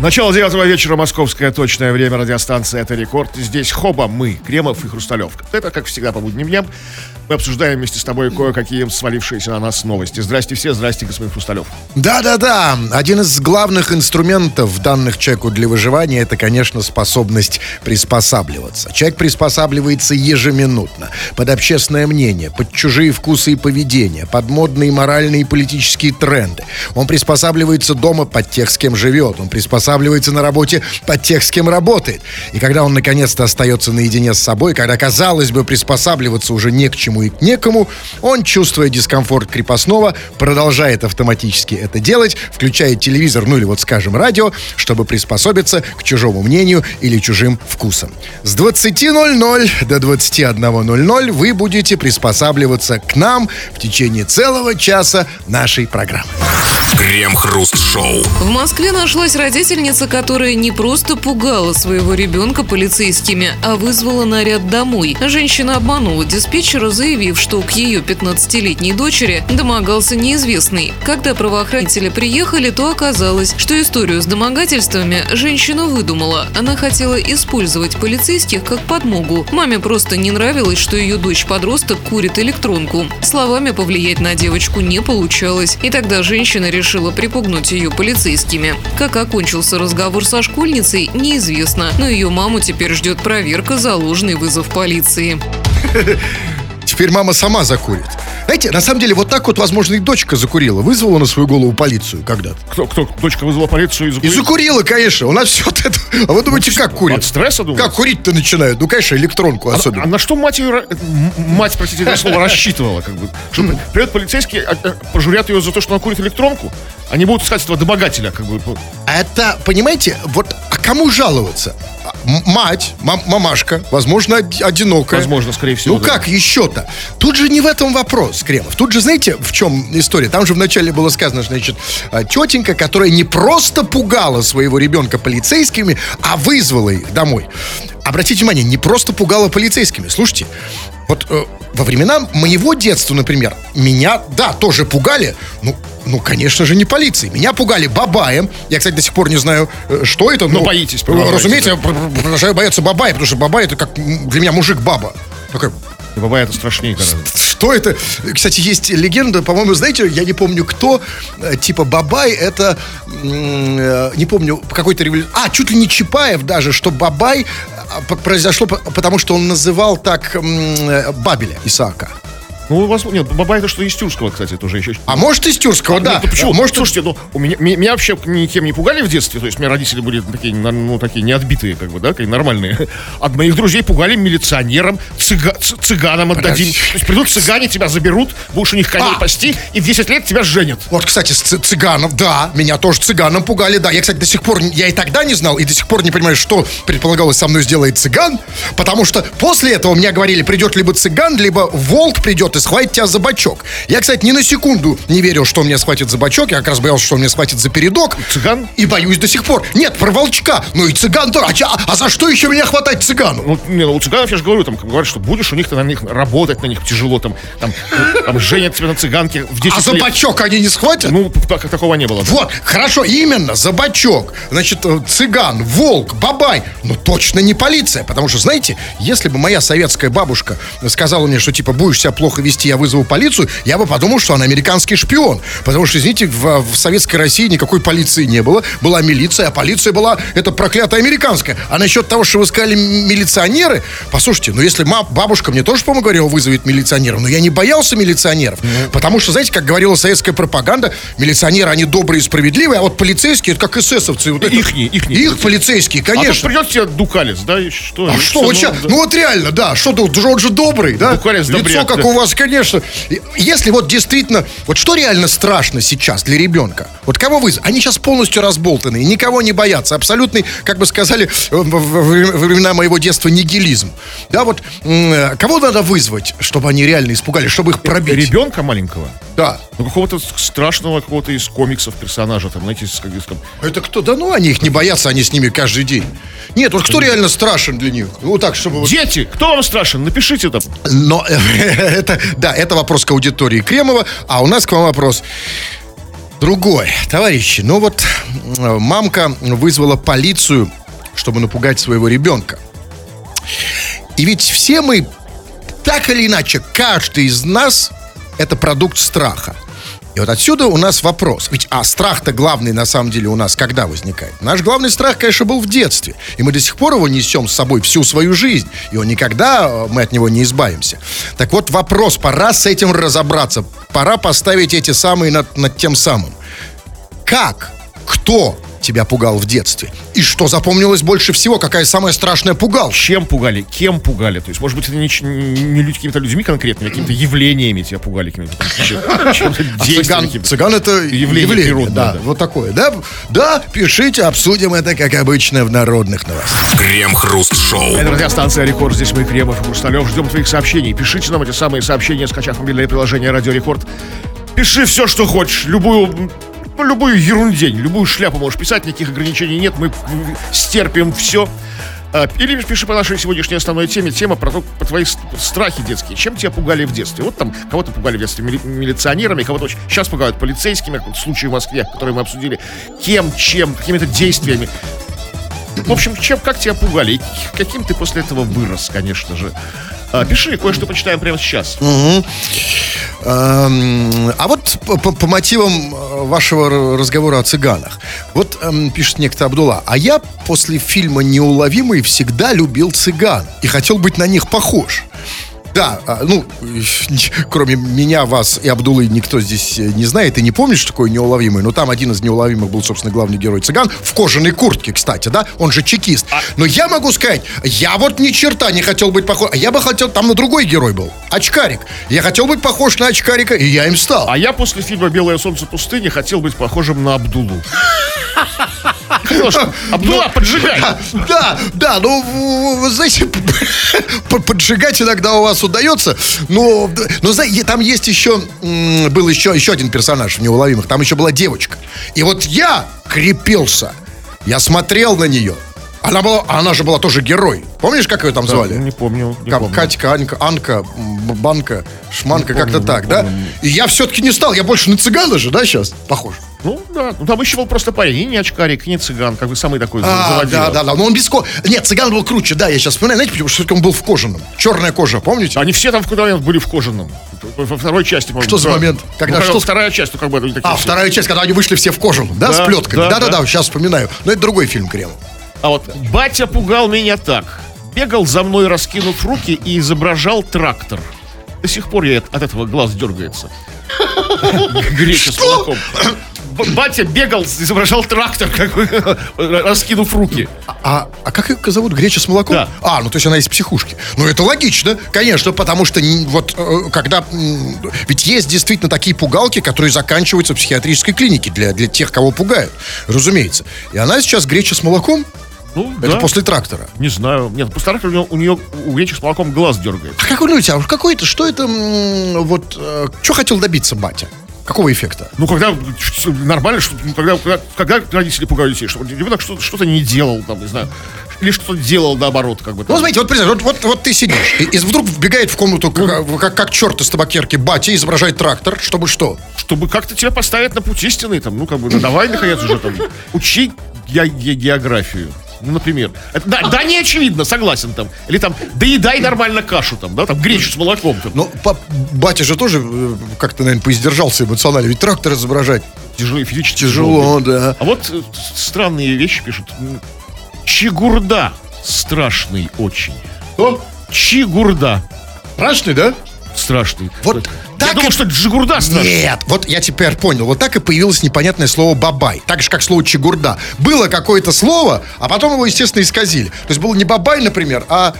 Начало девятого вечера, московское точное время, радиостанция «Это рекорд». Здесь Хоба, мы, Кремов и Хрусталев. Это, как всегда, по будним дням. Мы обсуждаем вместе с тобой кое-какие свалившиеся на нас новости. Здрасте все, здрасте, господин Хрусталев. Да-да-да, один из главных инструментов данных человеку для выживания это, конечно, способность приспосабливаться. Человек приспосабливается ежеминутно под общественное мнение, под чужие вкусы и поведения, под модные моральные и политические тренды. Он приспосабливается дома под тех, с кем живет. Он приспосабливается на работе под тех, с кем работает. И когда он наконец-то остается наедине с собой, когда, казалось бы, приспосабливаться уже не к чему и к некому, он, чувствуя дискомфорт крепостного, продолжает автоматически это делать, включает телевизор, ну или вот, скажем, радио, чтобы приспособиться к чужому мнению или чужим вкусам. С 20.00 до 21.00 вы будете приспосабливаться к нам в течение целого часа нашей программы. Крем-хруст-шоу. В Москве нашлась родительница, которая не просто пугала своего ребенка полицейскими, а вызвала наряд домой. Женщина обманула диспетчера, заявив, что к ее 15-летней дочери домогался неизвестный. Когда правоохранители приехали, то оказалось, что историю с домогательствами женщина выдумала. Она хотела использовать полицейских как подмогу. Маме просто не нравилось, что ее дочь-подросток курит электронку. Словами повлиять на девочку не получалось. И тогда женщина решила припугнуть ее полицейскими. Как окончился разговор со школьницей, неизвестно. Но ее маму теперь ждет проверка за ложный вызов полиции. Теперь мама сама закурит. Знаете, на самом деле, вот так вот, возможно, и дочка закурила. Вызвала на свою голову полицию когда-то. Кто, кто, дочка вызвала полицию и И закурила? закурила, конечно. У нас все вот это... А вы думаете, как курят? От стресса, думаете? Как курить-то начинают? Ну, конечно, электронку А, особенно. а на что мать ее, мать, простите за слово, рассчитывала? Как бы, что придет полицейский, а- а, пожурят ее за то, что она курит электронку, они будут искать этого домогателя, как бы. Это, понимаете, вот а кому жаловаться? Мать, мам- мамашка, возможно, од- одинокая. Возможно, скорее всего, Ну да. как еще-то? Тут же не в этом вопрос, Кремов. Тут же, знаете, в чем история? Там же вначале было сказано, значит, а, тетенька, которая не просто пугала своего ребенка полицейскими, а вызвала их домой. Обратите внимание, не просто пугала полицейскими. Слушайте, вот э, во времена моего детства, например, меня, да, тоже пугали, ну, ну, конечно же, не полицией. Меня пугали бабаем. Я, кстати, до сих пор не знаю, э, что это. Но боитесь, э, продолжайте, Разумеется, я пр- пр- продолжаю бояться бабая, потому что бабай это как для меня мужик-баба. Такой, Бабай это страшнее гораздо. что это? Кстати, есть легенда, по-моему, знаете, я не помню кто, э, типа Бабай, это, э, не помню, какой-то революция. А, чуть ли не Чапаев даже, что Бабай п- произошло, по- потому что он называл так э, Бабеля, Исаака. Ну, возможно, нет, Бабай это что из Тюркского, кстати, тоже еще. А может, из Тюркского, да. Нет, ну почему? Может, Слушайте, ну, у меня, ми- меня вообще никем не пугали в детстве, то есть у меня родители были такие, ну, такие неотбитые, как бы, да, такие нормальные. От моих друзей пугали милиционером, цыга- цыганам отдадим. Подожди. То есть придут цыгане, тебя заберут, будешь у них коней А. пасти, и в 10 лет тебя женят. Вот, кстати, с цы- цыганов, да, меня тоже цыганом пугали, да. Я, кстати, до сих пор, я и тогда не знал, и до сих пор не понимаю, что предполагалось со мной сделает цыган, потому что после этого мне говорили, придет либо цыган, либо волк придет и схватит тебя за бочок. Я, кстати, ни на секунду не верил, что меня схватит за бочок, я как раз боялся, что он меня схватит за передок. Цыган? И боюсь до сих пор. Нет, про волчка, ну и цыган тоже. А, ча- а за что еще меня хватать цыгану? Ну, не, ну, у цыганов, я же говорю, там, говорят, что будешь у них на них работать, на них тяжело, там, там, там женят тебя на цыганке в 10 А за лет. бочок они не схватят? Ну, так- такого не было. Вот, хорошо, именно, за бочок. Значит, э, цыган, волк, бабай. Ну, точно не полиция. Потому что, знаете, если бы моя советская бабушка сказала мне, что, типа, будешь себя плохо вести, я вызову полицию, я бы подумал, что она американский шпион. Потому что, извините, в, в советской России никакой полиции не было. Была милиция, а полиция была, это проклятая американская. А насчет того, что вы сказали милиционеры, послушайте, ну, если ма- бабушка мне тоже, по-моему, говорила, вызовет милиционеров, но я не боялся милиционеров. Потому что, знаете, как говорила советская пропаганда, милиционеры, они добрые и справедливые, а вот полицейские, это как эсэсовцы. Вот это- Ихние, ихние. Их полицейские, А конечно. придет тебе дукалец, да, что? А что, вот ща- да. ну вот реально, да, что тут, он же добрый, да? Буквально Лицо, добряк, как да. у вас, конечно. Если вот действительно, вот что реально страшно сейчас для ребенка? Вот кого вы, они сейчас полностью разболтаны, никого не боятся, абсолютный, как бы сказали, э, во времена моего детства нигилизм. Да, вот кого надо вызвать, чтобы они реально испугались, чтобы их пробить? Ребенка маленького? Да. Ну, какого-то страшного какого-то из комиксов персонажа, там, знаете, из, из- Это кто? Да ну, они их не боятся, они с ними каждый день. Нет, вот кто реально страшен для них? Вот так, чтобы... Дети, кто вам страшен? Напишите там. Но э, это, Да, это вопрос к аудитории Кремова, а у нас к вам вопрос другой. Товарищи, ну вот мамка вызвала полицию, чтобы напугать своего ребенка. И ведь все мы, так или иначе, каждый из нас это продукт страха. Вот отсюда у нас вопрос. Ведь, а страх-то главный на самом деле у нас когда возникает? Наш главный страх, конечно, был в детстве. И мы до сих пор его несем с собой всю свою жизнь. И он никогда, э, мы от него не избавимся. Так вот вопрос, пора с этим разобраться. Пора поставить эти самые над, над тем самым. Как? Кто тебя пугал в детстве? И что запомнилось больше всего? Какая самая страшная пугал? Чем пугали? Кем пугали? То есть, может быть, это не, не люди, какими-то людьми конкретными, а какими-то явлениями тебя пугали, какими-то чем- чем-то А цыган, цыган это Явление явление, природное, да, да. вот такое, да? Да, пишите, обсудим это, как обычно, в народных новостях. Крем-хруст-шоу. Это радиостанция Рекорд. Здесь мы, Кремов и Хрусталев. Ждем твоих сообщений. Пишите нам эти самые сообщения, скачав мобильное приложение Радио Рекорд. Пиши все, что хочешь. Любую, ну, любую ерундень, любую шляпу можешь писать. Никаких ограничений нет. Мы стерпим все. Или пиши по нашей сегодняшней основной теме. Тема про, то, про твои страхи детские. Чем тебя пугали в детстве? Вот там кого-то пугали в детстве мили- милиционерами, кого-то очень- сейчас пугают полицейскими, как случай в Москве, который мы обсудили. Кем, чем, какими-то действиями. В общем, чем, как тебя пугали? И каким ты после этого вырос, конечно же. А, пиши, кое-что почитаем прямо сейчас. Эм, А вот по, по- мотивам э, вашего разговора о цыганах. Вот эм, пишет некто Абдулла. А я после фильма «Неуловимый» всегда любил цыган и хотел быть на них похож. Да, а, ну, кроме меня, вас и Абдулы никто здесь э, не знает и не помнит, что такое неуловимый. Но там один из неуловимых был, собственно, главный герой цыган в кожаной куртке, кстати, да? Он же чекист. Но я могу сказать, я вот ни черта не хотел быть похож. А я бы хотел, там на другой герой был. Очкарик. Я хотел быть похож на очкарика, и я им стал. А я после фильма «Белое солнце пустыни» хотел быть похожим на Абдулу. Что- Абдула, поджигай! Да, да, ну, знаете, поджигать иногда у вас удается, но, но знаете, там есть еще, был еще, еще один персонаж в «Неуловимых», там еще была девочка. И вот я крепился, я смотрел на нее, она, была, она же была тоже герой. Помнишь, как ее там звали? Не помню. не Как помню. Катька, Анька, Анка, Банка, Шманка, как-то помню, так, не да? помню. И я все-таки не стал, я больше на цыгана же, да, сейчас похож? Ну, да. Ну, там еще был просто парень. И не очкарик, и не цыган. Как бы самый такой А, заводила. да, да, да, но он без ко... Нет, цыган был круче, да, я сейчас вспоминаю, знаете, почему? Что он был в кожаном. Черная кожа, помните? Они все там в какой-то момент были в кожаном. Во второй части, по-моему. Что за да. момент? Когда Ну, что? Вторая часть, ну, как бы, А, все. вторая часть, когда они вышли все в кожаном, да, Да, с плетками. да, Да-да-да, да. сейчас вспоминаю. Но это другой фильм Кремов. А вот батя пугал меня так. Бегал за мной, раскинув руки, и изображал трактор. До сих пор я от этого глаз дергается. Греча с молоком. Батя бегал, изображал трактор, как раскинув руки. А, а как ее зовут? Греча с молоком? Да. А, ну то есть она из психушки. Ну это логично, конечно, потому что вот э, когда... Ведь есть действительно такие пугалки, которые заканчиваются в психиатрической клинике для, для тех, кого пугают, разумеется. И она сейчас греча с молоком, Ну, это да. после трактора. Не знаю. Нет, после трактора у нее, у нее у гречи с молоком глаз дергает. А как вы думаете, а уж какой это, что это, вот, э, что хотел добиться батя? Какого эффекта? Ну, когда что- нормально, что, ну, когда, когда, когда родители пугают детей, чтобы ребенок что-то, что-то не делал, там, не знаю, или что-то делал наоборот, как бы. Ну, смотрите, вот представь, вот, вот, вот ты сидишь, и, и вдруг вбегает в комнату, как, как, как черт из табакерки, батя, изображает трактор, чтобы что? чтобы как-то тебя поставить на путь истины, там, ну, как бы, ну, давай, наконец, уже там, учи ге- ге- географию. Ну, например. Это- да, да, не очевидно, согласен там. Или там, доедай нормально кашу там, да, там, гречу с молоком. Там. Ну, па- батя же тоже э, как-то, наверное, поиздержался эмоционально, ведь трактор изображать Тяжело, физически тяжело, да. А вот э, странные вещи пишут. Чигурда страшный очень. О, Чигурда страшный, да? Страшный. Вот Я так думал, и- что Джигурда страшный. Нет, вот я теперь понял. Вот так и появилось непонятное слово «бабай». Так же, как слово «чигурда». Было какое-то слово, а потом его, естественно, исказили. То есть было не «бабай», например, а...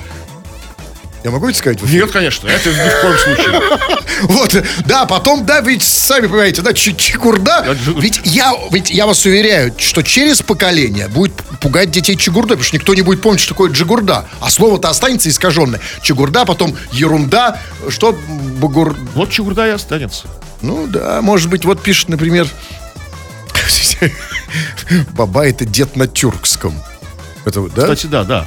Я могу это сказать? Нет, конечно, это ни в коем случае. Вот, да, потом, да, ведь сами понимаете, да, джи- Ведь я, ведь я вас уверяю, что через поколение будет пугать детей чигурда, потому что никто не будет помнить, что такое джигурда. А слово-то останется искаженное. Чигурда, потом ерунда, что бугур... Вот Чигурда и останется. Ну да, может быть, вот пишет, например, Баба это дед на тюркском. Это, да? Кстати, да, да.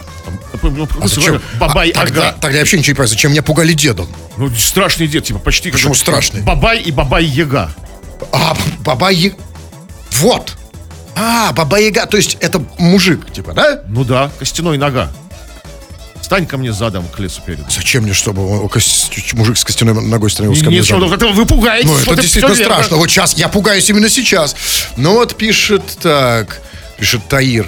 Ну, А зачем? Бабай А, тогда, Ага. тогда я вообще ничего не понимаю, зачем меня пугали дедом? Ну, страшный дед, типа почти... как Почему бы страшный? Бабай и Бабай-Яга. А, Баба Яга... Вот. А, Баба Яга, то есть это мужик, типа, да? Ну да, костяной нога. Стань ко мне задом к лесу перед. Зачем мне, чтобы он- кос- мужик с костяной ногой становился ко мне Нет, задом? это вы пугаете. Ну, это действительно страшно. Вот сейчас, я пугаюсь именно сейчас. Ну вот пишет так, пишет Таир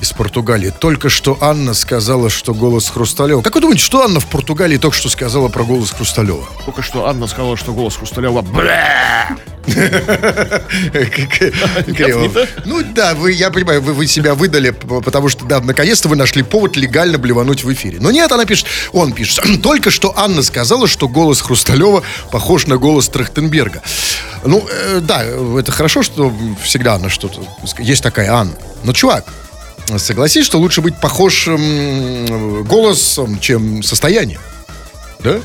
из Португалии. Только что Анна сказала, что голос Хрусталева. Как вы думаете, что Анна в Португалии только что сказала про голос Хрусталева? Только что Анна сказала, что голос Хрусталева... Бля! Ну да, вы, я понимаю, вы, вы себя выдали, потому что, да, наконец-то вы нашли повод легально блевануть в эфире. Но нет, она пишет, он пишет, только что Анна сказала, что голос Хрусталева похож на голос Трахтенберга. Ну, э, да, это хорошо, что всегда на что-то, есть такая Анна. Но, чувак, согласись, что лучше быть похожим голосом, чем состоянием. Да?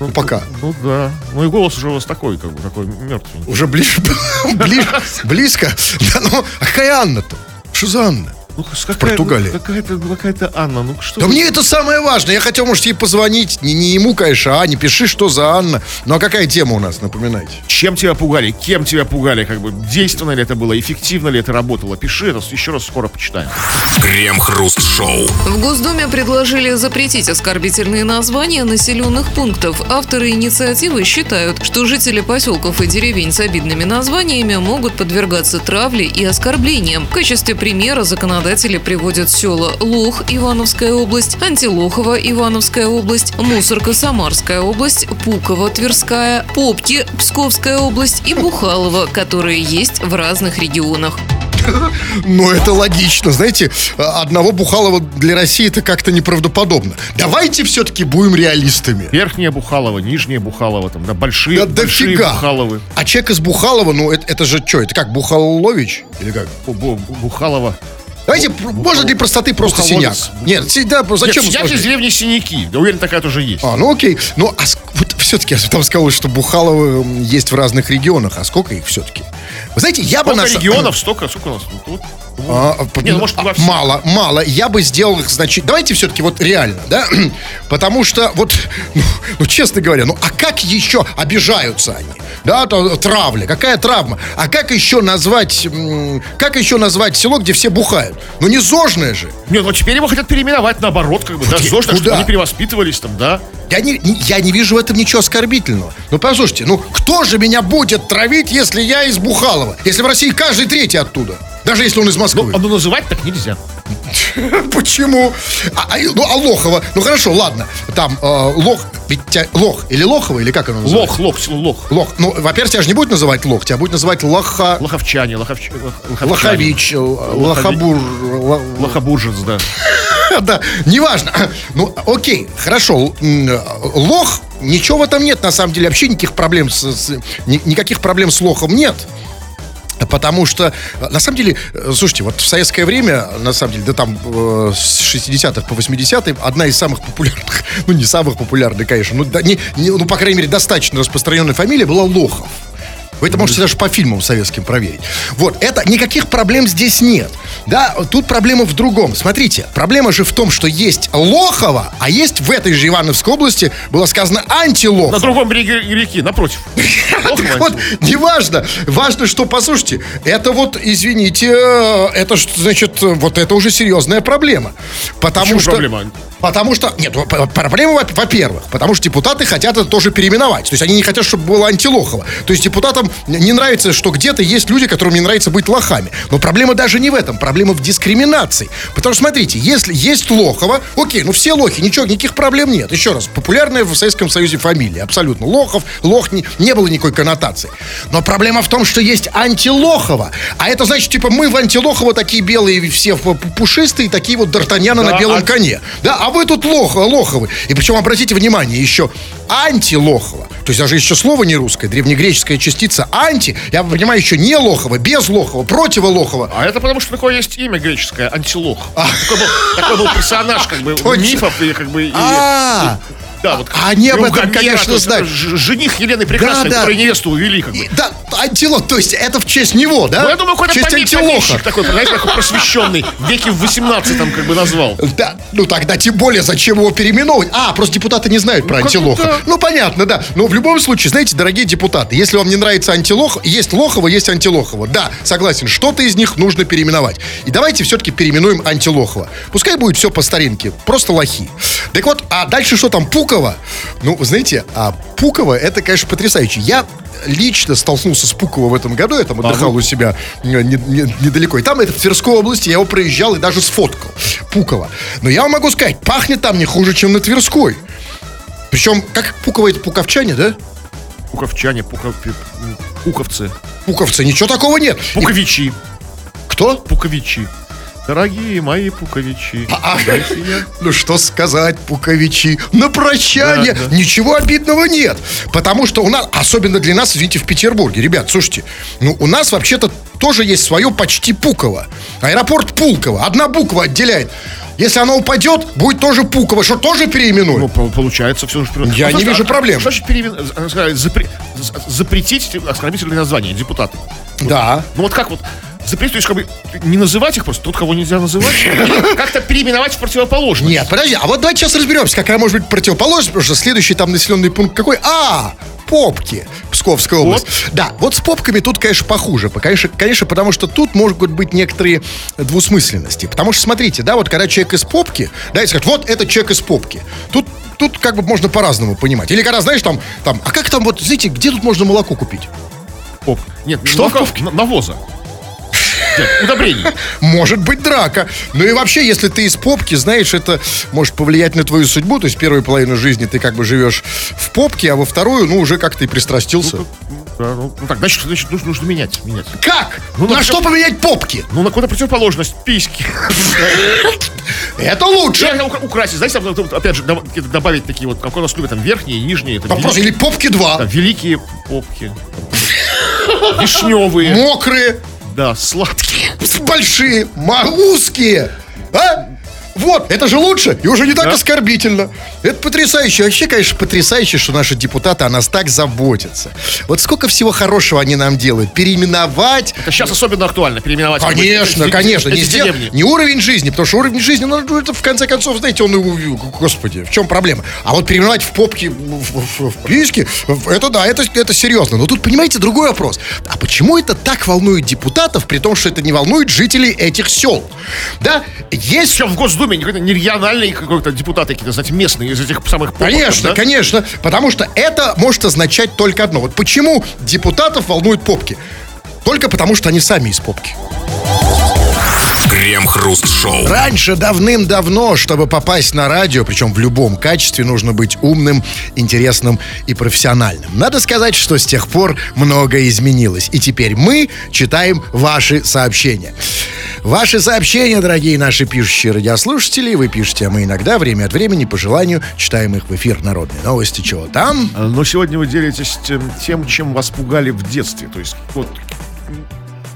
Ну, пока. Ну да. Ну и голос уже у вас такой, как бы, такой мертвый. Уже ближе, ближе, близко. Да, ну, а какая Анна-то? Что за Анна? Ну, какая- Португалии. Какая-то, какая-то Анна, ну что? Да мне это самое важное. Я хотел, может, ей позвонить. Не, не ему, конечно, а не пиши, что за Анна. Ну, а какая тема у нас, напоминайте? Чем тебя пугали? Кем тебя пугали? Как бы действенно ли это было? Эффективно ли это работало? Пиши это, еще раз скоро почитаем. Крем-хруст-шоу. В Госдуме предложили запретить оскорбительные названия населенных пунктов. Авторы инициативы считают, что жители поселков и деревень с обидными названиями могут подвергаться травле и оскорблениям. В качестве примера законодатели приводят села Лох, Ивановская область, Антилохова, Ивановская область, Мусорка, Самарская область, Пуково, Тверская, Попки, Псковская область и Бухалово, которые есть в разных регионах. Ну, это логично. Знаете, одного Бухалова для России это как-то неправдоподобно. Давайте все-таки будем реалистами. Верхняя Бухалова, нижняя Бухалова, там, да, большие, Да большие дофига. Бухаловы. А человек из Бухалова, ну, это, это же что? Это как Бухалович? Или как? Бу- бу- Бухалова. Давайте, пр- можно для простоты просто синяк? Нет, да, зачем Нет, я из деревни Синяки. Я уверен, такая тоже есть. А, ну окей. Ну, а вот все-таки я там сказал, что Бухаловы есть в разных регионах. А сколько их все-таки? Вы знаете, я бы... Сколько на са- регионов, столько, сколько у нас? Ну, тут, А, а, Не, ну, может, а, во всем. мало, мало. Я бы сделал их, значит, давайте все-таки вот реально, да? Потому что вот, ну, ну, честно говоря, ну а как еще обижаются они? Да, то травля, какая травма? А как еще назвать, как еще назвать село, где все бухают? Ну не зожное же. Нет, ну теперь его хотят переименовать наоборот, как бы, да, Вот я- ЗОЖ, так, чтобы они перевоспитывались там, да. Я не, не- я не вижу в этом ничего оскорбительного. Ну, послушайте, ну кто же меня будет травить, если я из Бухалова? Если в России каждый третий оттуда. Даже если он из Москвы. Ну, а ну, называть так нельзя. Почему? А, а, ну, а Лохова? Ну хорошо, ладно. Там э, Лох, ведь тебя- Лох или Лохова, или как оно называется? Лох, лох, лох. Лох. Ну, во-первых, тебя же не будет называть Лох, тебя будет называть Лоха... Лоховчане, лоховч... лох- лоховчане. Лохович, э, Лохобур... Ло- Лохобуржец, да. Да, неважно. Ну, окей, хорошо. М, Лох, ничего в этом нет, на самом деле. Вообще никаких проблем с, с- ни- никаких проблем с лохом нет. Потому что, на самом деле, э, слушайте, вот в советское время, на самом деле, да там э, с 60-х по 80-е, одна из самых популярных, ну не самых популярных, конечно, ну, да, не, не- ну по крайней мере, достаточно распространенная фамилия была Лохов. Вы это можете даже по фильмам советским проверить. Вот, это, никаких проблем здесь нет. Да, тут проблема в другом. Смотрите, проблема же в том, что есть Лохова, а есть в этой же Ивановской области, было сказано, антилохова. На другом береге реки, напротив. Вот, неважно. Важно, что, послушайте, это вот, извините, э, это, значит, э, вот это уже серьезная проблема. Потому что... проблема? Потому что, нет, проблема, во- во-первых, потому что депутаты хотят это тоже переименовать. То есть они не хотят, чтобы было антилохово. То есть депутатам не нравится, что где-то есть люди, которым не нравится быть лохами. Но проблема даже не в этом, проблема в дискриминации. Потому что, смотрите, если есть лохово, окей, ну все лохи, ничего, никаких проблем нет. Еще раз, популярная в Советском Союзе фамилия, абсолютно. Лохов, лох, не, не было никакой коннотации. Но проблема в том, что есть антилохово. А это значит, типа, мы в антилохово такие белые, все пу- пушистые, такие вот Д'Артаньяна Да, на белом а- коне. Да, а вы тут лох, лоховы. И причем, обратите внимание, еще антилохово. То есть даже еще слово не русское, древнегреческая частица анти, я понимаю, еще не лохово, без лохова, противолохова. А это потому, что такое есть имя греческое, антилох. Такой, был, такой был персонаж, как бы, мифов и как бы... и- А, да, вот. а они об этом, конечно, знают. Жених Елены Прекрасной, Да, да. который невесту увели, как бы. Да, антилох, то есть это в честь него, да? Ну, я думаю, в какой-то честь помещик такой, знаете, такой просвещенный, веке в 18 как бы назвал. Да, ну тогда тем более зачем его переименовывать? А, просто депутаты не знают про как антилоха. да. Ну, понятно, да. Но в любом случае, знаете, дорогие депутаты, если вам не нравится антилох, есть Лохова, есть антилохова. Да, согласен, что-то из них нужно переименовать. И давайте все-таки переименуем антилохова. Пускай будет все по старинке, просто лохи. Так вот, а дальше что там, Пуково? Ну, знаете, а Пуково, это, конечно, потрясающе. Я лично столкнулся с Пуково в этом году, я там отдыхал у себя не- не- недалеко. И там это в Тверской области, я его проезжал и даже сфоткал. Пуково. Но я вам могу сказать, пахнет там не хуже, чем на Тверской. Причем, как Пуково, это пуковчане, да? Пуковчане, пуков- пуковцы, Пуковцы, ничего такого нет. И- пуковичи, кто? пуковичи. Дорогие мои пуковичи. А, я- Ну что сказать, пуковичи, на прощание Да, да. ничего обидного нет. Потому что у нас, особенно для нас, извините, в Петербурге, ребят, слушайте, ну у нас вообще-то тоже есть свое почти Пуково. Аэропорт Пулково, одна буква отделяет. Если она упадет, будет тоже Пуково, что тоже переименуем. Ну, по- получается, все же... Я не вижу проблем. Что значит переимен- э, сказать, запре- з- запретить оскорбительные названия депутаты? да. Ну вот как вот запретить, то есть как бы не называть их просто, тот, кого нельзя называть, как-то переименовать в противоположность. Нет, подожди, а вот давайте сейчас разберемся, какая может быть противоположность, потому что следующий там населенный пункт какой? А, Попки, Псковская область. Да, вот с попками тут, конечно, похуже. Конечно, конечно, потому что тут могут быть некоторые двусмысленности. Потому что, смотрите, да, вот когда человек из попки, да, и скажет, вот это человек из попки. Тут Тут как бы можно по-разному понимать. Или когда, знаешь, там, там, а как там, вот, знаете, где тут можно молоко купить? Поп. Нет, Что молоко- Навоза. Удобрений. Может быть драка. Ну и вообще, если ты из попки, знаешь, это может повлиять на твою судьбу. То есть первую половину жизни ты как бы живешь в попке, а во вторую, ну, уже как-то и пристрастился. Да, ну, ну так, значит, значит нужно, нужно менять, менять. Как? Ну, на на что поменять попки? Ну, на какую-то противоположность, письки. Это лучше. Я украсить, знаете, вот, опять же, добавить такие вот, как у нас любят, там, верхние, нижние. Там, Вопрос, великие, или попки два. там, великие попки. Вишневые. Мокрые, Да, сладкие. большие, узкие. А? Вот, это же лучше и уже не так Да. оскорбительно. Это потрясающе. Вообще, конечно, потрясающе, что наши депутаты о нас так заботятся. Вот сколько всего хорошего они нам делают. Переименовать Это сейчас особенно актуально, переименовать. Конечно, эти- конечно. эти Не, деревни. не уровень жизни, потому что уровень жизни, ну, ну, это в конце концов, знаете, он, господи, в чем проблема? А вот переименовать в попки, в, в- в письки, это да, это, это серьезно. Но тут, понимаете, другой вопрос. А почему это так волнует депутатов, при том, что это не волнует жителей этих сел? Да, есть... Причем в Госдуме не какой-то не региональный какой-то депутаты какие-то, знаете, местные из этих самых попок, Конечно, да? конечно. Потому что это может означать только одно. Вот почему депутатов волнуют попки? Только потому, что они сами из попки. Крем-хруст-шоу. Раньше, давным-давно, чтобы попасть на радио, причем в любом качестве, нужно быть умным, интересным и профессиональным. Надо сказать, что с тех пор многое изменилось. И теперь мы читаем ваши сообщения. Ваши сообщения, дорогие наши пишущие радиослушатели, вы пишете, а мы иногда, время от времени, по желанию, читаем их в эфир «Народные новости». Чего там? Но сегодня вы делитесь тем, чем вас пугали в детстве. То есть, вот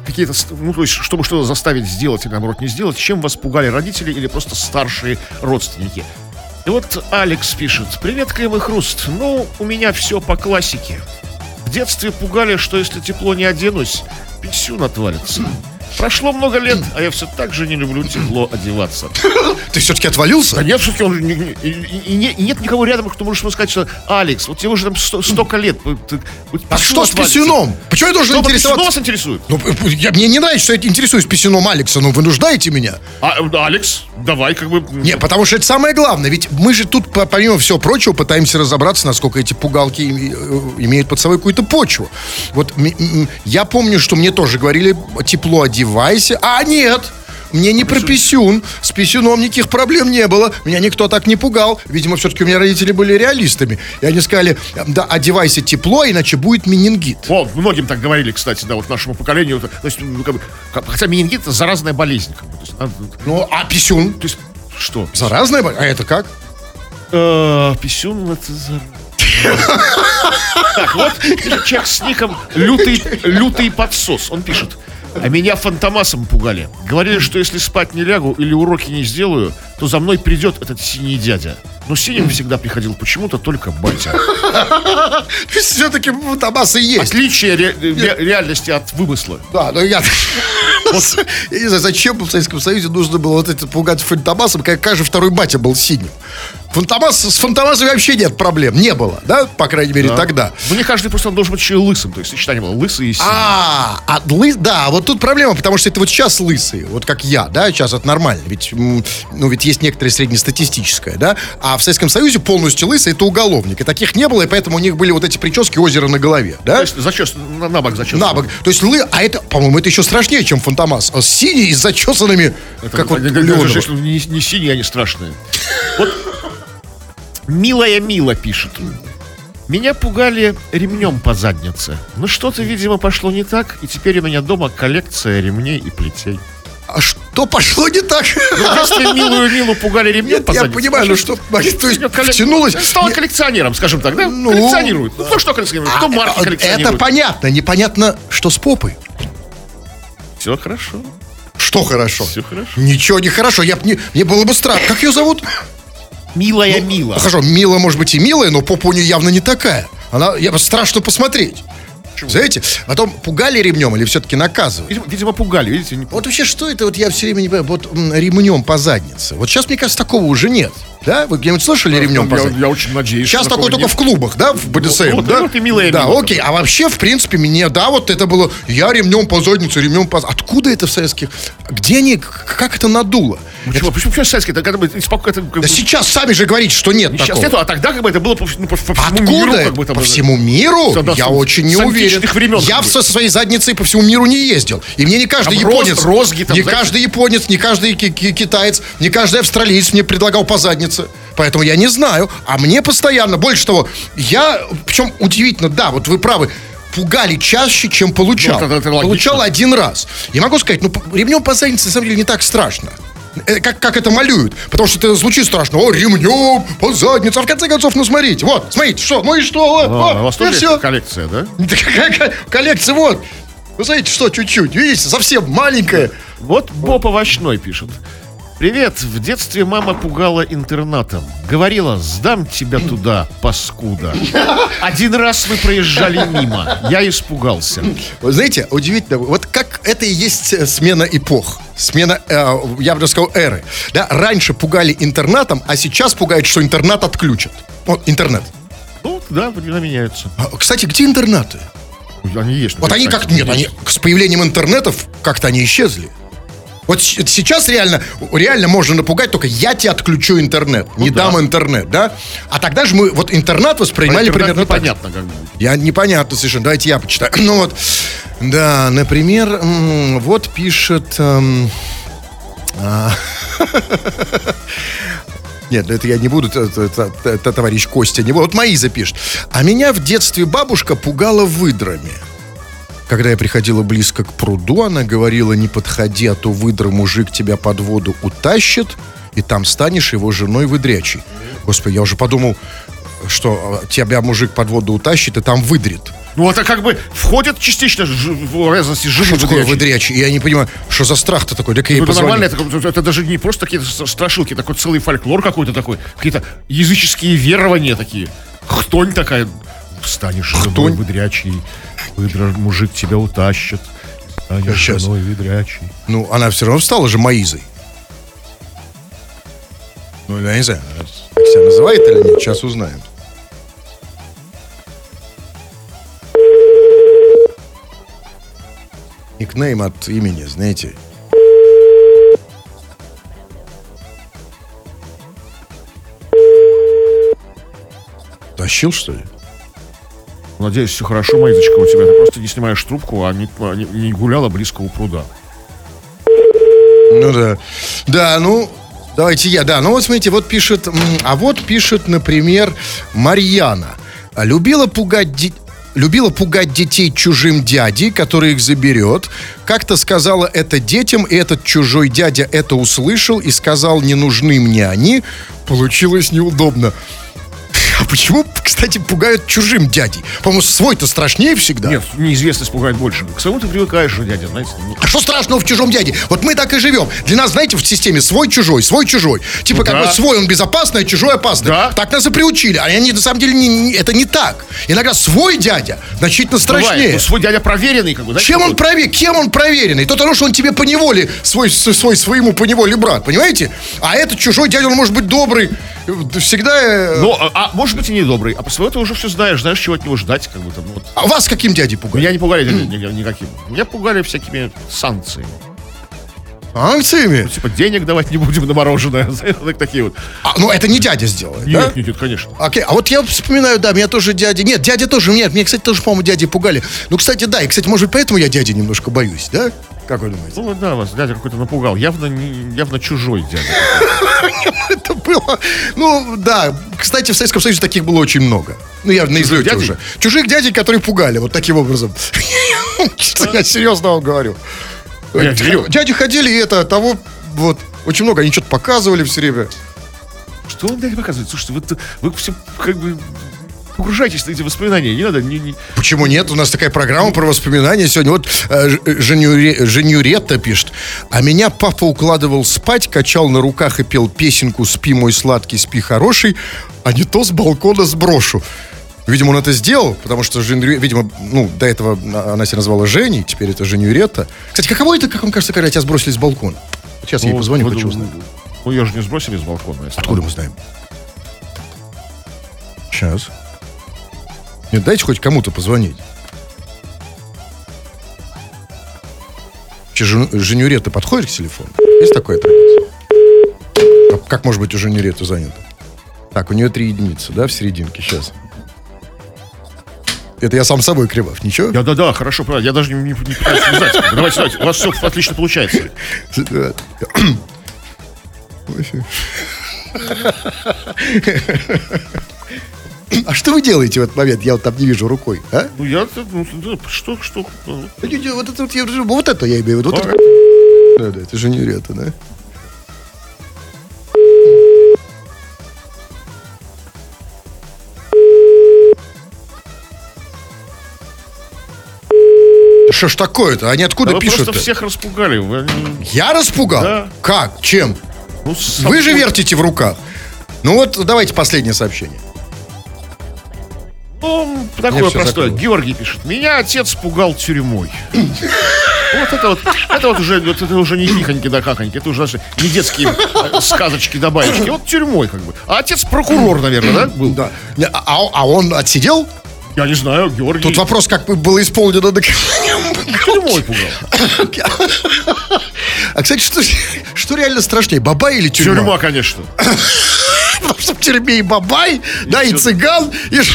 какие-то, ну, то есть, чтобы что-то заставить сделать или, наоборот, не сделать, чем вас пугали родители или просто старшие родственники. И вот Алекс пишет. Привет, Крем и Хруст. Ну, у меня все по классике. В детстве пугали, что если тепло не оденусь, писюн отвалится. Прошло много лет, а я все так же не люблю тепло одеваться. Ты все-таки отвалился? Да нет, все-таки он и, и- и не- и нет никого рядом, кто может ему сказать, что Алекс, вот тебе уже там сто- столько лет. ты- А что с отвалится». писюном? Почему я должен Что интересоваться? вас интересует? Ну, э, я, мне не нравится, что я интересуюсь писюном Алекса, но вы нуждаете меня. А, Алекс, давай как бы... Не, потому что это самое главное. Ведь мы же тут, по- помимо всего прочего, пытаемся разобраться, насколько эти пугалки э, имеют под собой какую-то почву. Вот я помню, что мне тоже говорили, тепло одевайся. А нет! Мне не про писюн. С писюном никаких проблем не было. Меня никто так не пугал. Видимо, все-таки у меня родители были реалистами. И они сказали, да, одевайся тепло, иначе будет менингит. О, многим так говорили, кстати, да, вот нашему поколению. То есть, ну, как бы, хотя менингит это заразная болезнь. Как бы, то, есть, а, Ну, а писюн? то есть, что? Заразная болезнь? А это как? Э, Писюн это за... Так, вот человек с ником лютый, лютый подсос. Он пишет. А меня фантомасом пугали. Говорили, что если спать не лягу или уроки не сделаю, то за мной придет этот синий дядя. Но синим всегда приходил почему-то только батя. Все-таки Фантомас и есть. Отличие ре- ре- реальности от вымысла. Да, но я... Я не знаю, зачем в Советском Союзе нужно было вот это пугать Фантомасом, как каждый второй батя был синим. Фантомас, с Фантомасом вообще нет проблем. Не было, да? По крайней мере, тогда. Мне кажется, просто он должен быть еще лысым. То есть сочетание было лысый и синий. А, а лыс, да, вот тут проблема, потому что это вот сейчас лысые, вот как я, да, сейчас это нормально, ведь, ну, ведь есть некоторое среднестатистическое, да, а в Советском Союзе полностью лысый это уголовник, и таких не было, и поэтому у них были вот эти прически озера на голове, да? То есть зачес, на, на бок зачес. На бок. То есть лы, а это, по-моему, это еще страшнее, чем Фантомас. А Синий и с зачесанными, как вот Леонова. если не, не синие, они страшные. Вот Милая Мила пишет. Меня пугали ремнем по заднице. Но что-то, видимо, пошло не так, и теперь у меня дома коллекция ремней и плетей. А что пошло не так? Ну, детстве милую Милу пугали ремнем Нет, по я заднице. понимаю, ну что, то есть Ну, коллек- втянулось. Стала Не- коллекционером, скажем так, да? Ну, коллекционирует. Ну, кто что коллекционирует? Кто А, марки а, коллекционирует? Это понятно, непонятно, что с попой. Все хорошо. Что хорошо? Всё хорошо. Ничего не хорошо. Я, б не, мне было бы странно. Как ее зовут? Милая Мила. Ну, хорошо, Мила может быть и милая, но попа у нее явно не такая. Она, я, страшно посмотреть. Знаете, потом пугали ремнем или все-таки наказывали? Видимо, видимо, пугали, видите? не- Вот вообще, что это, вот я все время не понимаю, вот ремнем по заднице. Вот сейчас, мне кажется, такого уже нет. Да? Вы где-нибудь слышали ремнем по я, заднице? я очень надеюсь. Сейчас такое только в нет. клубах, да, в БДСМ, Вот, да? вот и милая Да, Мила окей. А вообще, в принципе, мне, да, вот это было, я ремнем по заднице, ремнем по... Откуда это в советских... Где они, как это надуло? Почему? Почему, почему советский? Это, как бы, споко- это, как Да сейчас сами же говорите, что нет сейчас такого. нету, а тогда как бы это было по, ну, по- по всему Откуда? миру. Как бы, там, по это- всему миру? Да, я с- очень не уверен. времен, я бы. со своей задницей по всему миру не ездил. И мне не каждый Там роз- японец, розги там, не знаете? каждый японец, не каждый ки- ки- китаец, не каждый австралиец мне предлагал по заднице. Поэтому я не знаю. А мне постоянно, больше того, я, причем удивительно, да, вот вы правы, пугали чаще, чем получал. Ну, это- это получал один раз. Я могу сказать, ну, ремнем по заднице, на самом деле, не так страшно. Э, Как, как это малюют. Потому что это звучит страшно. О, ремнем по заднице. А в конце концов, ну, смотрите. Вот, смотрите, что, ну и что? Вот, А, вот, у вас тоже все. коллекция, да? Коллекция, вот. Вы знаете, что, чуть-чуть. Видите, совсем маленькая. Вот Боб Овощной пишет. Привет, в детстве мама пугала интернатом. Говорила, сдам тебя туда, паскуда. Один раз мы проезжали мимо. Я испугался. Вы знаете, удивительно, вот как это и есть э, смена эпох. Смена, э, я бы даже сказал, эры. Да, раньше пугали интернатом, а сейчас пугают, что интернат отключат. Вот, интернет. Ну, да, времена меняются. А, Кстати, где интернаты? Они есть. Вот они как... Нет, они с появлением интернетов как-то они исчезли. Вот сейчас реально, реально можно напугать, только я тебе отключу интернет, не да. дам интернет, да? А тогда же мы вот интернет воспринимали примерно так. Непонятно как бы. Я непонятно совершенно. Давайте я почитаю. Ну вот, да, например, вот пишет. эм, а, Нет, ну это я не буду, это, это- это товарищ Костя не буду. Вот Маиза пишет. А меня в детстве бабушка пугала выдрами. Когда я приходила близко к пруду, она говорила, не подходи, а то выдра мужик тебя под воду утащит, и там станешь его женой выдрячей. Господи, я уже подумал, что а, тебя мужик под воду утащит и там выдрит. Ну, это как бы входит частично в разности жены Что такое выдрячий? Я не понимаю, что за страх-то такой? Так я Ну, это нормально, это, это даже не просто какие-то страшилки, такой целый фольклор какой-то такой, какие-то языческие верования такие. Хтонь такая, станешь женой Хтонь? выдрячей, выдра, мужик тебя утащит, станешь Щас. женой выдрячей. Ну, она все равно стала же Маизой. Ну, я не знаю, как себя называет или нет, сейчас узнаем. Никнейм от имени, знаете. Тащил, что ли? Надеюсь, все хорошо, Маизочка, у тебя. Ты просто не снимаешь трубку, а не, не- не гуляла близко у пруда. Ну да. Да, ну, давайте я. Да, ну вот смотрите, вот пишет, а вот пишет, например, Марьяна. Любила пугать де- Любила пугать детей чужим дядей, который их заберет. Как-то сказала это детям, и этот чужой дядя это услышал и сказал, не нужны мне они. Получилось неудобно. А почему, кстати, пугают чужим дядей? По-моему, свой-то страшнее всегда. Нет, неизвестность пугает больше. К своему ты привыкаешь же, дядя, знаете. ну, А что страшного в чужом дяде? Вот мы так и живем. Для нас, знаете, в системе свой-чужой, свой-чужой. Типа, Ну как да. бы свой он безопасный, а чужой опасный. Да. Так нас и приучили. А они, на самом деле, не- не- это не так. Иногда свой дядя значительно бывает. страшнее. Ну, свой дядя проверенный, как бы, знаете, Чем он проверен? Кем он проверенный? То потому, что он тебе по неволе, свой, свой своему по неволе брат, понимаете? А этот чужой дядя, он может быть добрый, всегда... э, Ну, а, а может быть и недобрый. А по своему ты уже все знаешь, знаешь, чего от него ждать, как бы там. Вот. А вас каким дядей пугали? Меня не пугали никаким. Меня пугали всякими санкциями. Санкциями? Типа денег давать не будем на мороженое. Так- Такие вот. А, ну, это не дядя сделает, Нет, да? нет, нет, конечно. Окей, а вот я вспоминаю, да, меня тоже дядя... Нет, дядя тоже, нет, мне, кстати, тоже, по-моему, дяди пугали. Ну, кстати, да, и, кстати, может, поэтому я дяди немножко боюсь, да? Как вы думаете? Ну, да, вас дядя какой-то напугал. Явно, не, явно чужой дядя. Это было... Ну, да, кстати, в Советском Союзе таких было очень много. Ну, я на излете уже. Чужих дядей, которые пугали, вот таким образом. Я серьезно вам говорю. Я верю. Дяди ходили, и это, того, вот, очень много, они что-то показывали все время. Что он дядя показывает? Слушайте, вы, вы все как бы погружаетесь в эти воспоминания. Не надо, не, не- Почему нет? У нас такая программа про воспоминания сегодня. Вот э, Женюре- Женюретта пишет. А меня папа укладывал спать, качал на руках и пел песенку «Спи, мой сладкий, спи, хороший», а не то с балкона сброшу. Видимо, он это сделал, потому что, Женю- видимо, ну, до этого она себя назвала Женей, теперь это Женюретта. Кстати, каково это, как вам кажется, когда тебя сбросили с балкона? Сейчас я ей Ну, позвоню, хочу узнать. Ну, ее же не сбросили с балкона. если Откуда мы знаем? Сейчас. Нет, дайте хоть кому-то позвонить. Женюрета подходит к телефону? Есть такое традиция? Как, как может быть у Женюрета занято? Так, у нее три единицы, да, в серединке, сейчас. Это я сам собой кривав, ничего? Да, да, да, хорошо, правильно. Я даже не, не, не пытаюсь связать. Давайте, давайте. У вас все отлично получается. А что вы делаете в этот момент? Я вот там не вижу рукой, а? Ну, я, ну, что, что, Вот это, вот, я- вот это я имею в виду. Вот это- Ага. Да, да, это Женюрета, да? Что ж такое-то? Они откуда да вы пишут? просто всех распугали. Вы, Я распугал? Да. Как? Чем? ну, с- Вы же вертите в руках. Ну вот, давайте последнее сообщение. Ну, такое простое. закрыл. Георгий пишет. Меня отец пугал тюрьмой. Вот это вот, это вот уже, вот это уже не хихоньки да хахоньки, это уже наши не детские э, сказочки да баечки. Вот тюрьмой как бы. А отец прокурор, наверное, да, был? Да. А, а он отсидел? Я не знаю, Георгий. Тут вопрос, как бы было исполнено до тюрьмой пугал. А, кстати, что, что реально страшнее, бабай или тюрьма? Тюрьма, конечно. Потому что в тюрьме и бабай, да, и цыган, и, ш-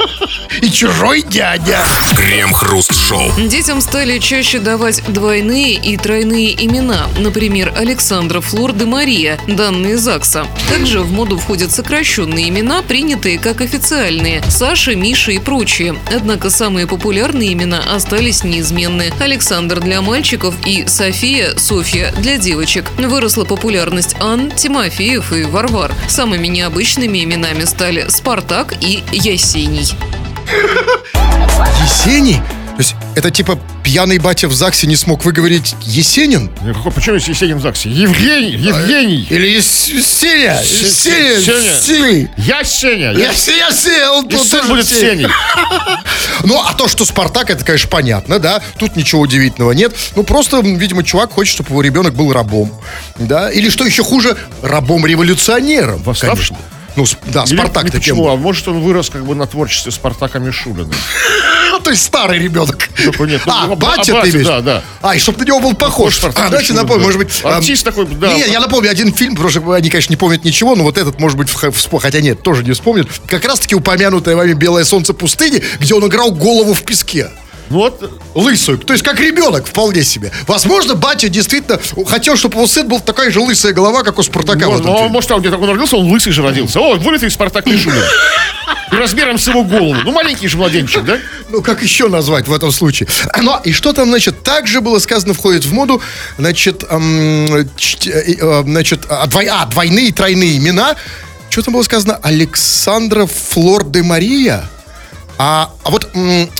и чужой дядя. Крем-хруст-шоу. Детям стали чаще давать двойные и тройные имена. Например, Александра, Флор де Мария, данные ЗАГСа. Также в моду входят сокращенные имена, принятые как официальные. Саша, Миша и прочие. Однако самые популярные имена остались неизменны. Александр для мальчиков и София, Софья для девочек. Выросла популярность Ан, Тимофеев и Варвар. Самыми необычными именами стали Спартак и Ясений. Есений? То есть это типа пьяный батя в ЗАГСе не смог выговорить Есенин? Почему Есенин в ЗАГСе? Евгений, Евгений. Или Ес- Сеня? С- Сеня? Сеня. Сеня. Я Сеня. Я Сеня, он тоже будет. Сеней. Ну, а то, что Спартак, это, конечно, понятно, да. Тут ничего удивительного нет. Ну, просто, видимо, чувак хочет, чтобы его ребенок был рабом. Да. Или, что еще хуже, рабом-революционером. Восставшим? конечно. Ну, да, Или- Спартак таким. Почему? А может, он вырос как бы на творчестве Спартака Мишулина. Ну, то есть старый ребенок. Нет, ну, а, а, батя батя, ты имеешь? да, да. А, и чтобы на него был похож. Спартак А, давайте напомню, да. может быть... Артист такой, да. Не, я напомню один фильм, потому что они, конечно, не помнят ничего, но вот этот, может быть, в- вспо- хотя нет, тоже не вспомнят. Как раз-таки упомянутое вами «Белое солнце пустыни», где он играл голову в песке. Ну вот, Лысую. То есть как ребенок вполне себе. Возможно, батя действительно хотел, чтобы его сын был такая же лысая голова, как у Спартака. ну, ну, может, он где-то он родился, он лысый же родился. О, вылитый Спартак Мишулин. И размером с его голову. Ну, маленький же младенчик, да? Ну, как еще назвать в этом случае? Ну, и что там, значит, также было сказано, входит в моду, значит, эм, чт- э, э, значит, а, двой- а, двойные и тройные имена. Что там было сказано? Александра Флор де Мария? А, а вот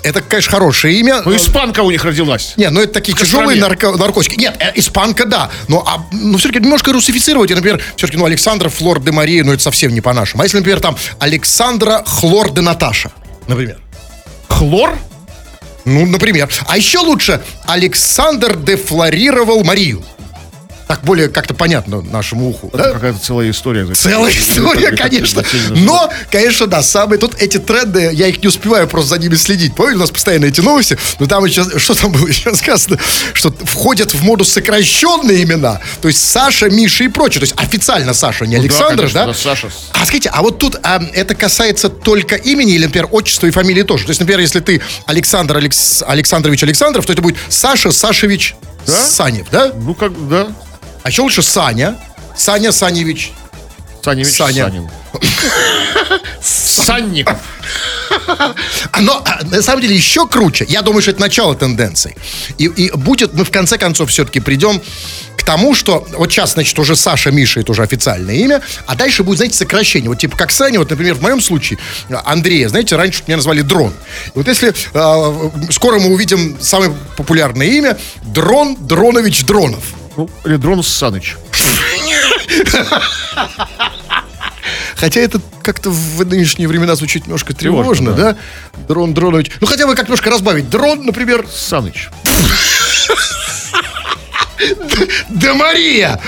это, конечно, хорошее имя. Ну, испанка у них родилась. Не, ну это такие тяжелые нарко- наркотики. Нет, э, испанка, да. Но, а, ну, все-таки немножко русифицировать. И, например, все-таки, ну, Александра Флор де Мария, ну, это совсем не по-нашему. А если, например, там Александра Хлор де Наташа, например. Хлор? Ну, например. А еще лучше Александр дефлорировал Марию. Так более как-то понятно нашему уху. Это да? какая-то целая история. Целая история, конечно. Но, конечно, да, самые тут эти тренды, я их не успеваю просто за ними следить. Помните, у нас постоянно эти новости, но там еще, что там было еще сказано, что входят в моду сокращенные имена, то есть Саша, Миша и прочее. То есть официально Саша, не Ну да, Александр, конечно, да? да, Саша. А скажите, а вот тут а, это касается только имени или, например, отчества и фамилии тоже? То есть, например, если ты Александр Алекс... Александрович Александров, то это будет Саша Сашевич Да? Санев, да? Ну, как, да. А еще лучше Саня. Саня Саневич. Саневич Саня. Санин. Санников. Но а, на самом деле еще круче. Я думаю, что это начало тенденций. И, и будет, мы в конце концов все-таки придем к тому, что вот сейчас, значит, уже Саша, Миша, это уже официальное имя, а дальше будет, знаете, сокращение. Вот типа как Саня, вот, например, в моем случае, Андрея, знаете, раньше меня назвали Дрон. И вот если а, скоро мы увидим самое популярное имя, Дрон Дронович Дронов. Ну, или Дрон Саныч. Хотя это как-то в нынешние времена звучит немножко тревожно, Тревожно, да? Дрон Дронович. Ну, хотя бы как немножко разбавить. Дрон, например, Саныч. Да Мария!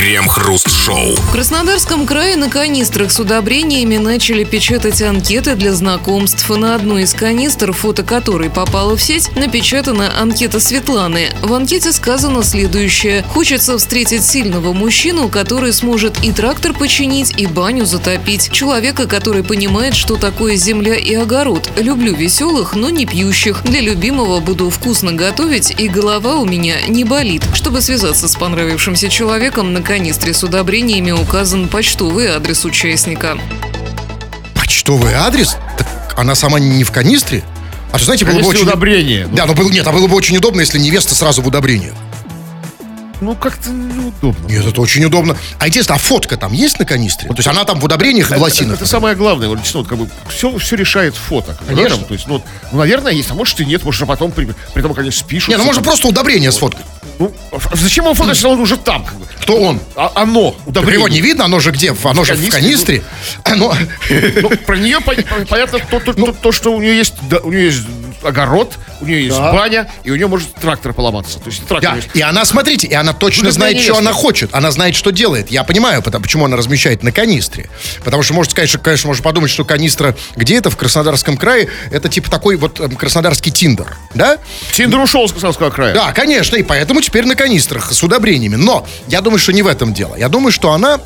Крем-хруст-шоу. В Краснодарском крае на канистрах с удобрениями начали печатать анкеты для знакомств. На одной из канистр, фото которой попало в сеть, напечатана анкета Светланы. В анкете сказано следующее. Хочется встретить сильного мужчину, который сможет и трактор починить, и баню затопить. Человека, который понимает, что такое земля и огород. Люблю веселых, но не пьющих. Для любимого буду вкусно готовить, и голова у меня не болит. Чтобы связаться с понравившимся человеком, на канистре с удобрениями указан почтовый адрес участника. Почтовый адрес? Так она сама не в канистре? А то, знаете, было бы Если очень... удобрение. Да, но было, нет, а было бы очень удобно, если невеста сразу в удобрениях. Ну, как-то неудобно. Нет, это очень удобно. А интересно, а фотка там есть на канистре? То есть она там в удобрениях и в Это, лосинах? это самое главное. Вот, действительно, вот, как бы все, все решает фото. бы, Конечно. там, то есть, ну, вот, ну, наверное, есть. А может и нет. Может, а потом, при, при том, они спишут. Не, ну можно просто удобрение сфоткать. Ну, а зачем его фото, если он уже там? Кто он? А, оно, Так его не видно, оно же где? Оно же в канистре, канистре. Ну, Ну, про нее пон- понятно то, то- то- то, что у нее есть, да, у нее есть огород, у нее есть Да. баня, и у нее может трактор поломаться. То есть трактор Да, есть. и она, смотрите, и она точно Выгодная знает, что она хочет. Она знает, что делает. Я понимаю, потому, почему она размещает на канистре. Потому что, может сказать, что, конечно, можно подумать, что канистра где это, в Краснодарском крае, это типа такой вот эм, краснодарский тиндер, да? Тиндер ушел с Краснодарского края. Да, конечно, и поэтому теперь на канистрах с удобрениями. Но я думаю, что не в этом дело. Я думаю, что она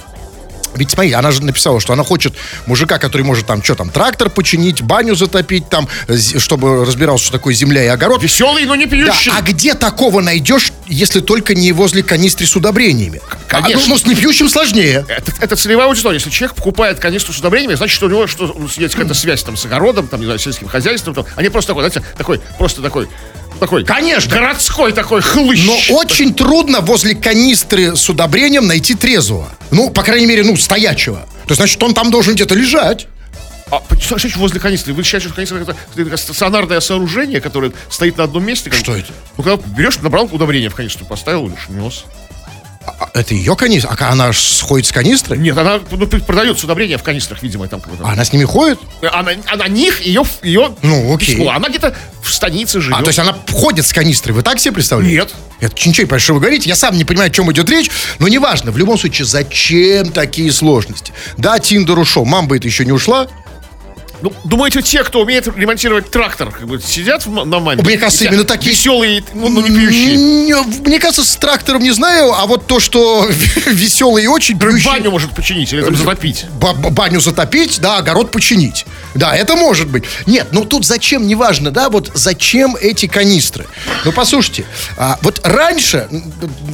ведь смотри, она же написала, что она хочет мужика, который может там, что там, трактор починить, баню затопить там, з- чтобы разбирался, что такое земля и огород. Веселый, но не Да, пьющий. а где такого найдешь, если только не возле канистры с удобрениями? Конечно. А, ну, ну, с непьющим сложнее. Это, это целевая аудитория. Если человек покупает канистру с удобрениями, значит, что у него что, есть какая-то связь там с огородом, там, не знаю, сельским хозяйством. Там. Они просто такой, знаете, такой, просто такой, такой. Конечно. Городской такой хлыщ. Но очень трудно возле канистры с удобрением найти трезвого. Ну, по крайней мере, ну, стоячего. То есть, значит, он там должен где-то лежать. А что значит возле канистры? Вы считаете, что канистра это, это стационарное сооружение, которое стоит на одном месте? как Что это? Ну, когда берешь, набрал удобрение в канистру, поставил, нес. А Это ее канистра? А она сходит с канистры? Нет, она ну, продается удобрение в канистрах, видимо, там бы. А она с ними ходит? Она, а на них ее, ее Ну, окей. письмо. Она где-то в станице живет. А, то есть она ходит с канистрой. Вы так себе представляете? Нет. Это ничего, понимаешь, что вы говорите. Я сам не понимаю, о чем идет речь, но неважно. В любом случае, зачем такие сложности? Да, Тиндер ушел, мамба это еще не ушла. Ну, думаете, те, кто умеет ремонтировать трактор, как бы сидят на маме? Мне кажется, именно такие- Веселые, ну, ну, не пьющие. Не, Мне кажется, с трактором не знаю, а вот то, что веселый и очень пьющий, Баню может починить или там затопить. ба- ба- баню затопить, да, огород починить. Да, это может быть. Нет, ну тут зачем, неважно, да, вот зачем эти канистры? Ну, послушайте, а, вот раньше,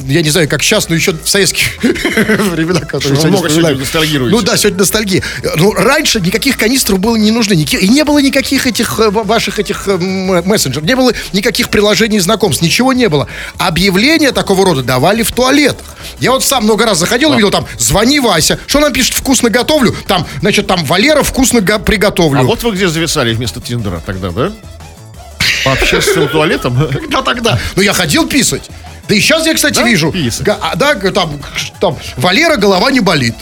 я не знаю, как сейчас, но еще в советские времена, которые много сегодня вспоминаем. ностальгируете. Ну да, сегодня ностальгия. Ну, раньше никаких канистров было не ники- и не было никаких этих э, ва- ваших этих э, м, мессенджеров, не было никаких приложений знакомств, ничего не было. Объявления такого рода давали в туалетах. Я вот сам много раз заходил и видел там, звони Вася, что нам пишет, вкусно готовлю, там, значит, там, Валера, вкусно го- приготовлю. А вот вы где зависали вместо Тиндера тогда, да? По общественным туалетам? Когда тогда? Ну, я ходил писать. Да и сейчас я, кстати, Да? вижу. Писать. А, да, там, там, Валера, голова не болит.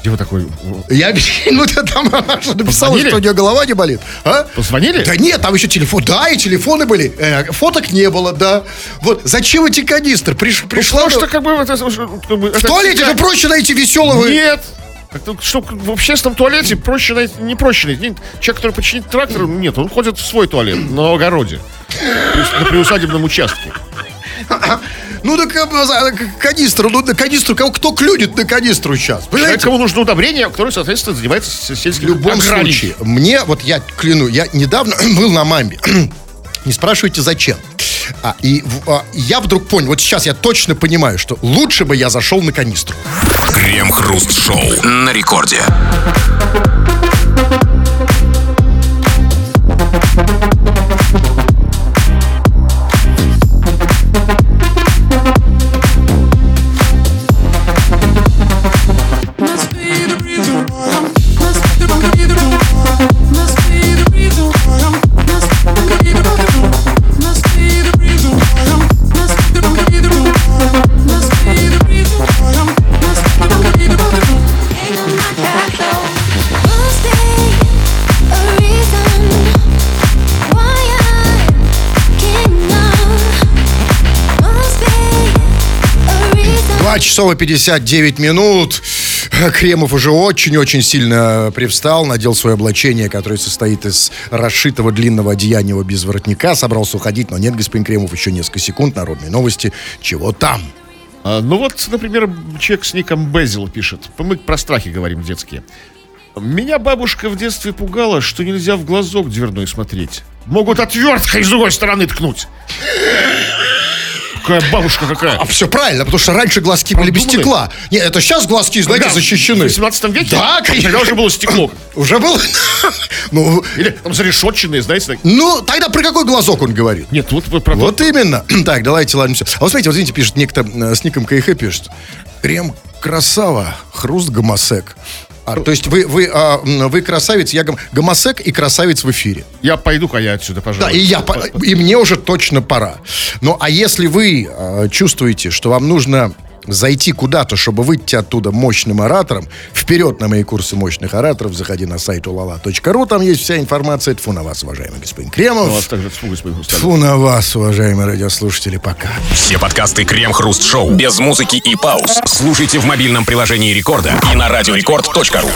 Где вы такой? Я, ну, ты там что, написала, Позвонили? что у нее голова не болит. А? Позвонили? Да нет, там еще телефон. Да, и телефоны были. Э, фоток не было, да. Вот, зачем эти канистры? Приш, пришла... Потому что как бы... это, как бы, в туалете же проще найти веселого... Нет! Как-то, Что в общественном туалете проще найти, не проще найти. Человек, который починит трактор, нет, он ходит в свой туалет на огороде. На приусадебном участке. Ну, так э, к- канистру, ну, на канистру, кого- кто клюнет на канистру сейчас? Человек, Понимаете? кому нужно удобрение, который, соответственно, занимается с- В сельским любом аграрием. случае, мне, вот я кляну, я недавно был на мамбе. Не спрашивайте, зачем. А, и а, я вдруг понял, вот сейчас я точно понимаю, что лучше бы я зашел на канистру. Крем-хруст-шоу на рекорде. 2 часов и 59 минут. Кремов уже очень-очень сильно привстал, надел свое облачение, которое состоит из расшитого длинного одеяния без воротника, собрался уходить, но нет, господин Кремов, еще несколько секунд, народные новости, чего там? А, ну вот, например, человек с ником Безил пишет. Мы про страхи говорим детские. Меня бабушка в детстве пугала, что нельзя в глазок дверной смотреть. Могут отверткой с другой стороны ткнуть. Какая бабушка какая. А все правильно, потому что раньше глазки были без стекла. Нет, это сейчас глазки, знаете, Да, защищены. В 18 веке? Да, конечно. Тогда уже было стекло. Уже был? ну, Или там зарешетченные, знаете, так. ну, тогда про какой глазок он говорит? Нет, вот про Вот именно. Так, давайте, ладно, все. А вот смотрите, вот видите, пишет некто э, с ником КХ пишет. Крем красава, хруст гомосек. А, то есть вы, вы, а, вы красавец, я гом- гомосек и красавец в эфире. Я пойду-ка я отсюда, пожалуйста. Да, и я, и мне уже точно пора. Ну, а если вы э, чувствуете, что вам нужно зайти куда-то, чтобы выйти оттуда мощным оратором, вперед на мои курсы мощных ораторов, заходи на сайт ulala.ru, там есть вся информация. Тьфу на вас, уважаемый господин Кремов. У вас также тьфу, господин Хрусталев. Тьфу на вас, уважаемые радиослушатели, пока. Все подкасты Крем-хруст-шоу без музыки и пауз. Слушайте в мобильном приложении Рекорда и на радиорекорд.ру.